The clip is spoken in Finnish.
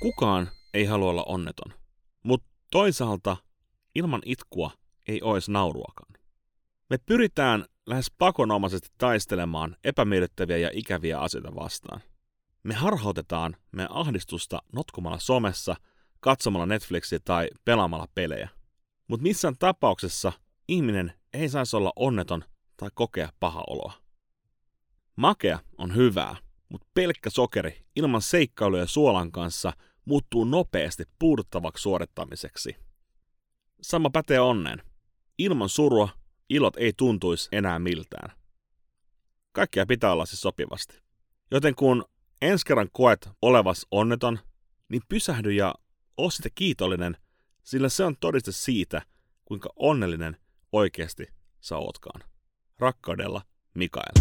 Kukaan ei halua olla onneton, mutta toisaalta ilman itkua ei ois nauruakaan. Me pyritään lähes pakonomaisesti taistelemaan epämiellyttäviä ja ikäviä asioita vastaan. Me harhautetaan meidän ahdistusta notkumalla somessa, katsomalla Netflixiä tai pelaamalla pelejä. Mutta missään tapauksessa ihminen ei saisi olla onneton tai kokea paha oloa. Makea on hyvää, mutta pelkkä sokeri ilman seikkailuja suolan kanssa muuttuu nopeasti puuduttavaksi suorittamiseksi. Sama pätee onneen. Ilman surua ilot ei tuntuisi enää miltään. Kaikkea pitää olla siis sopivasti. Joten kun ensi kerran koet olevas onneton, niin pysähdy ja oo sitä kiitollinen, sillä se on todiste siitä, kuinka onnellinen oikeasti sä ootkaan. Rakkaudella, Mikael.